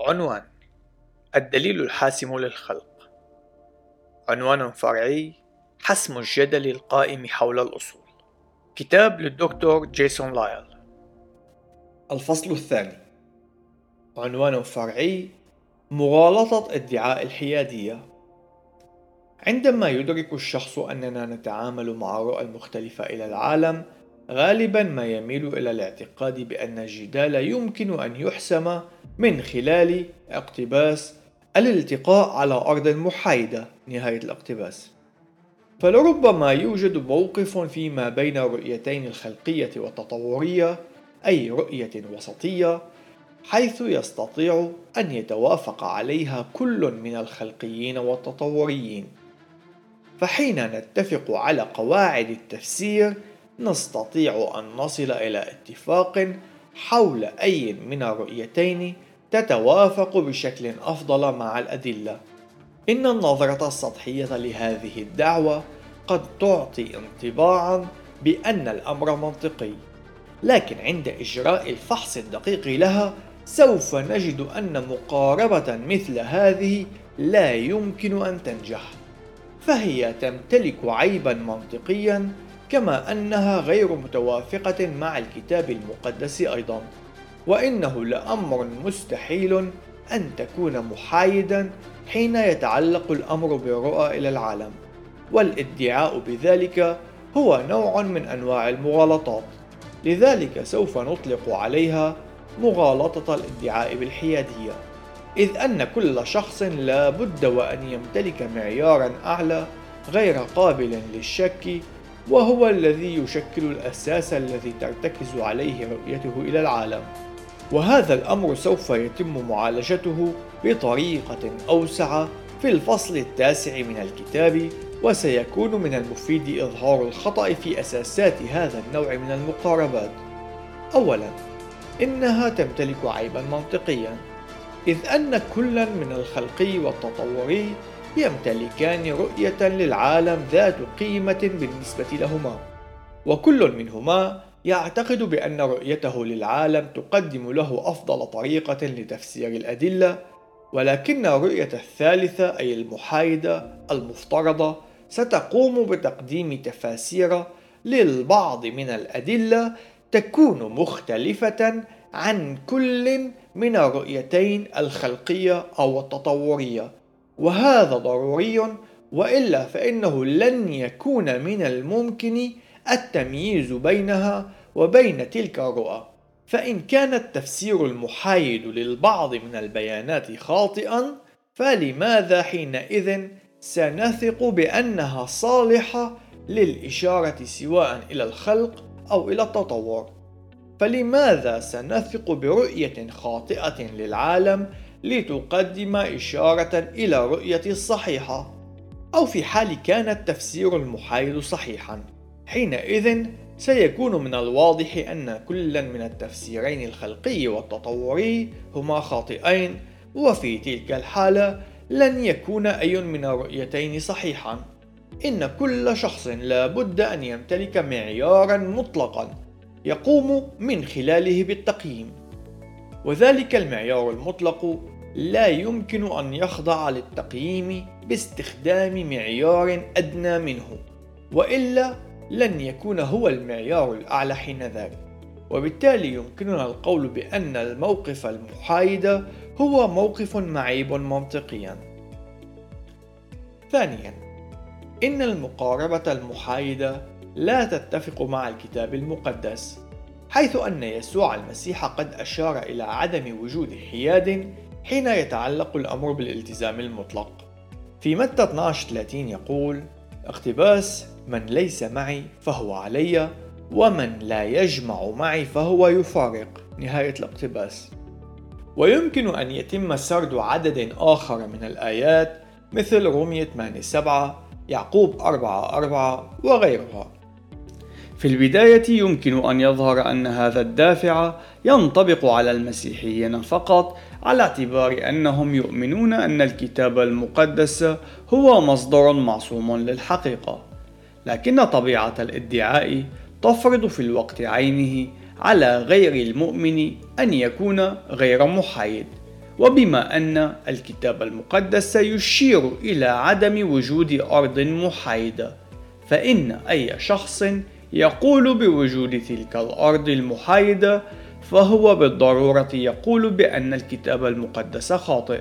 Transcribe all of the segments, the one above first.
عنوان الدليل الحاسم للخلق. عنوان فرعي حسم الجدل القائم حول الأصول. كتاب للدكتور جيسون لايل. الفصل الثاني. عنوان فرعي مغالطة ادعاء الحيادية. عندما يدرك الشخص أننا نتعامل مع رؤى مختلفة إلى العالم غالبا ما يميل إلى الاعتقاد بأن الجدال يمكن أن يحسم من خلال اقتباس الالتقاء على أرض محايدة. نهاية الاقتباس. فلربما يوجد موقف فيما بين رؤيتين الخلقية والتطورية أي رؤية وسطية حيث يستطيع أن يتوافق عليها كل من الخلقيين والتطوريين. فحين نتفق على قواعد التفسير نستطيع أن نصل إلى اتفاق حول أي من الرؤيتين تتوافق بشكل أفضل مع الأدلة. إن النظرة السطحية لهذه الدعوة قد تعطي انطباعا بأن الأمر منطقي، لكن عند إجراء الفحص الدقيق لها سوف نجد أن مقاربة مثل هذه لا يمكن أن تنجح، فهي تمتلك عيبا منطقيا كما أنها غير متوافقة مع الكتاب المقدس أيضا وإنه لأمر مستحيل أن تكون محايدا حين يتعلق الأمر بالرؤى إلى العالم والادعاء بذلك هو نوع من أنواع المغالطات. لذلك سوف نطلق عليها مغالطة الادعاء بالحيادية إذ أن كل شخص لا بد وأن يمتلك معيارا أعلى غير قابل للشك وهو الذي يشكل الأساس الذي ترتكز عليه رؤيته إلى العالم. وهذا الأمر سوف يتم معالجته بطريقة أوسع في الفصل التاسع من الكتاب وسيكون من المفيد إظهار الخطأ في أساسات هذا النوع من المقاربات. أولا إنها تمتلك عيبا منطقيا إذ أن كلا من الخلقي والتطوري يمتلكان رؤية للعالم ذات قيمة بالنسبة لهما. وكل منهما يعتقد بأن رؤيته للعالم تقدم له أفضل طريقة لتفسير الأدلة ولكن الرؤية الثالثة أي المحايدة المفترضة ستقوم بتقديم تفاسير للبعض من الأدلة تكون مختلفة عن كل من الرؤيتين الخلقية أو التطورية. وهذا ضروري وإلا فإنه لن يكون من الممكن التمييز بينها وبين تلك الرؤى. فإن كان التفسير المحايد للبعض من البيانات خاطئا فلماذا حينئذ سنثق بأنها صالحة للإشارة سواء إلى الخلق أو إلى التطور؟ فلماذا سنثق برؤية خاطئة للعالم لتقدم إشارة إلى الرؤية الصحيحة أو في حال كان التفسير المحايد صحيحا. حينئذ سيكون من الواضح أن كلا من التفسيرين الخلقي والتطوري هما خاطئين وفي تلك الحالة لن يكون أي من الرؤيتين صحيحا. إن كل شخص لا بد أن يمتلك معيارا مطلقا يقوم من خلاله بالتقييم. وذلك المعيار المطلق لا يمكن أن يخضع للتقييم باستخدام معيار أدنى منه وإلا لن يكون هو المعيار الأعلى حينذاك وبالتالي يمكننا القول بأن الموقف المحايد هو موقف معيب منطقيا. ثانيا إن المقاربة المحايدة لا تتفق مع الكتاب المقدس حيث أن يسوع المسيح قد أشار إلى عدم وجود حياد حين يتعلق الأمر بالالتزام المطلق. في متى 12:30 يقول اقتباس من ليس معي فهو علي ومن لا يجمع معي فهو يفارق. نهاية الاقتباس. ويمكن أن يتم سرد عدد آخر من الآيات مثل رومية 8 7 يعقوب 4 4 وغيرها. في البداية يمكن أن يظهر أن هذا الدافع ينطبق على المسيحيين فقط على اعتبار أنهم يؤمنون أن الكتاب المقدس هو مصدر معصوم للحقيقة. لكن طبيعة الادعاء تفرض في الوقت عينه على غير المؤمن أن يكون غير محايد. وبما أن الكتاب المقدس يشير إلى عدم وجود أرض محايدة فإن أي شخص يقول بوجود تلك الأرض المحايدة فهو بالضرورة يقول بأن الكتاب المقدس خاطئ.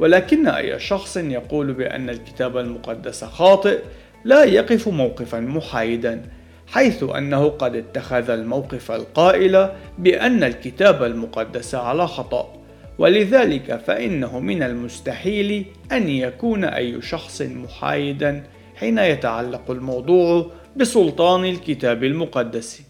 ولكن أي شخص يقول بأن الكتاب المقدس خاطئ لا يقف موقفا محايدا حيث أنه قد اتخذ الموقف القائل بأن الكتاب المقدس على خطأ. ولذلك فإنه من المستحيل أن يكون أي شخص محايدا حين يتعلق الموضوع بسلطان الكتاب المقدس.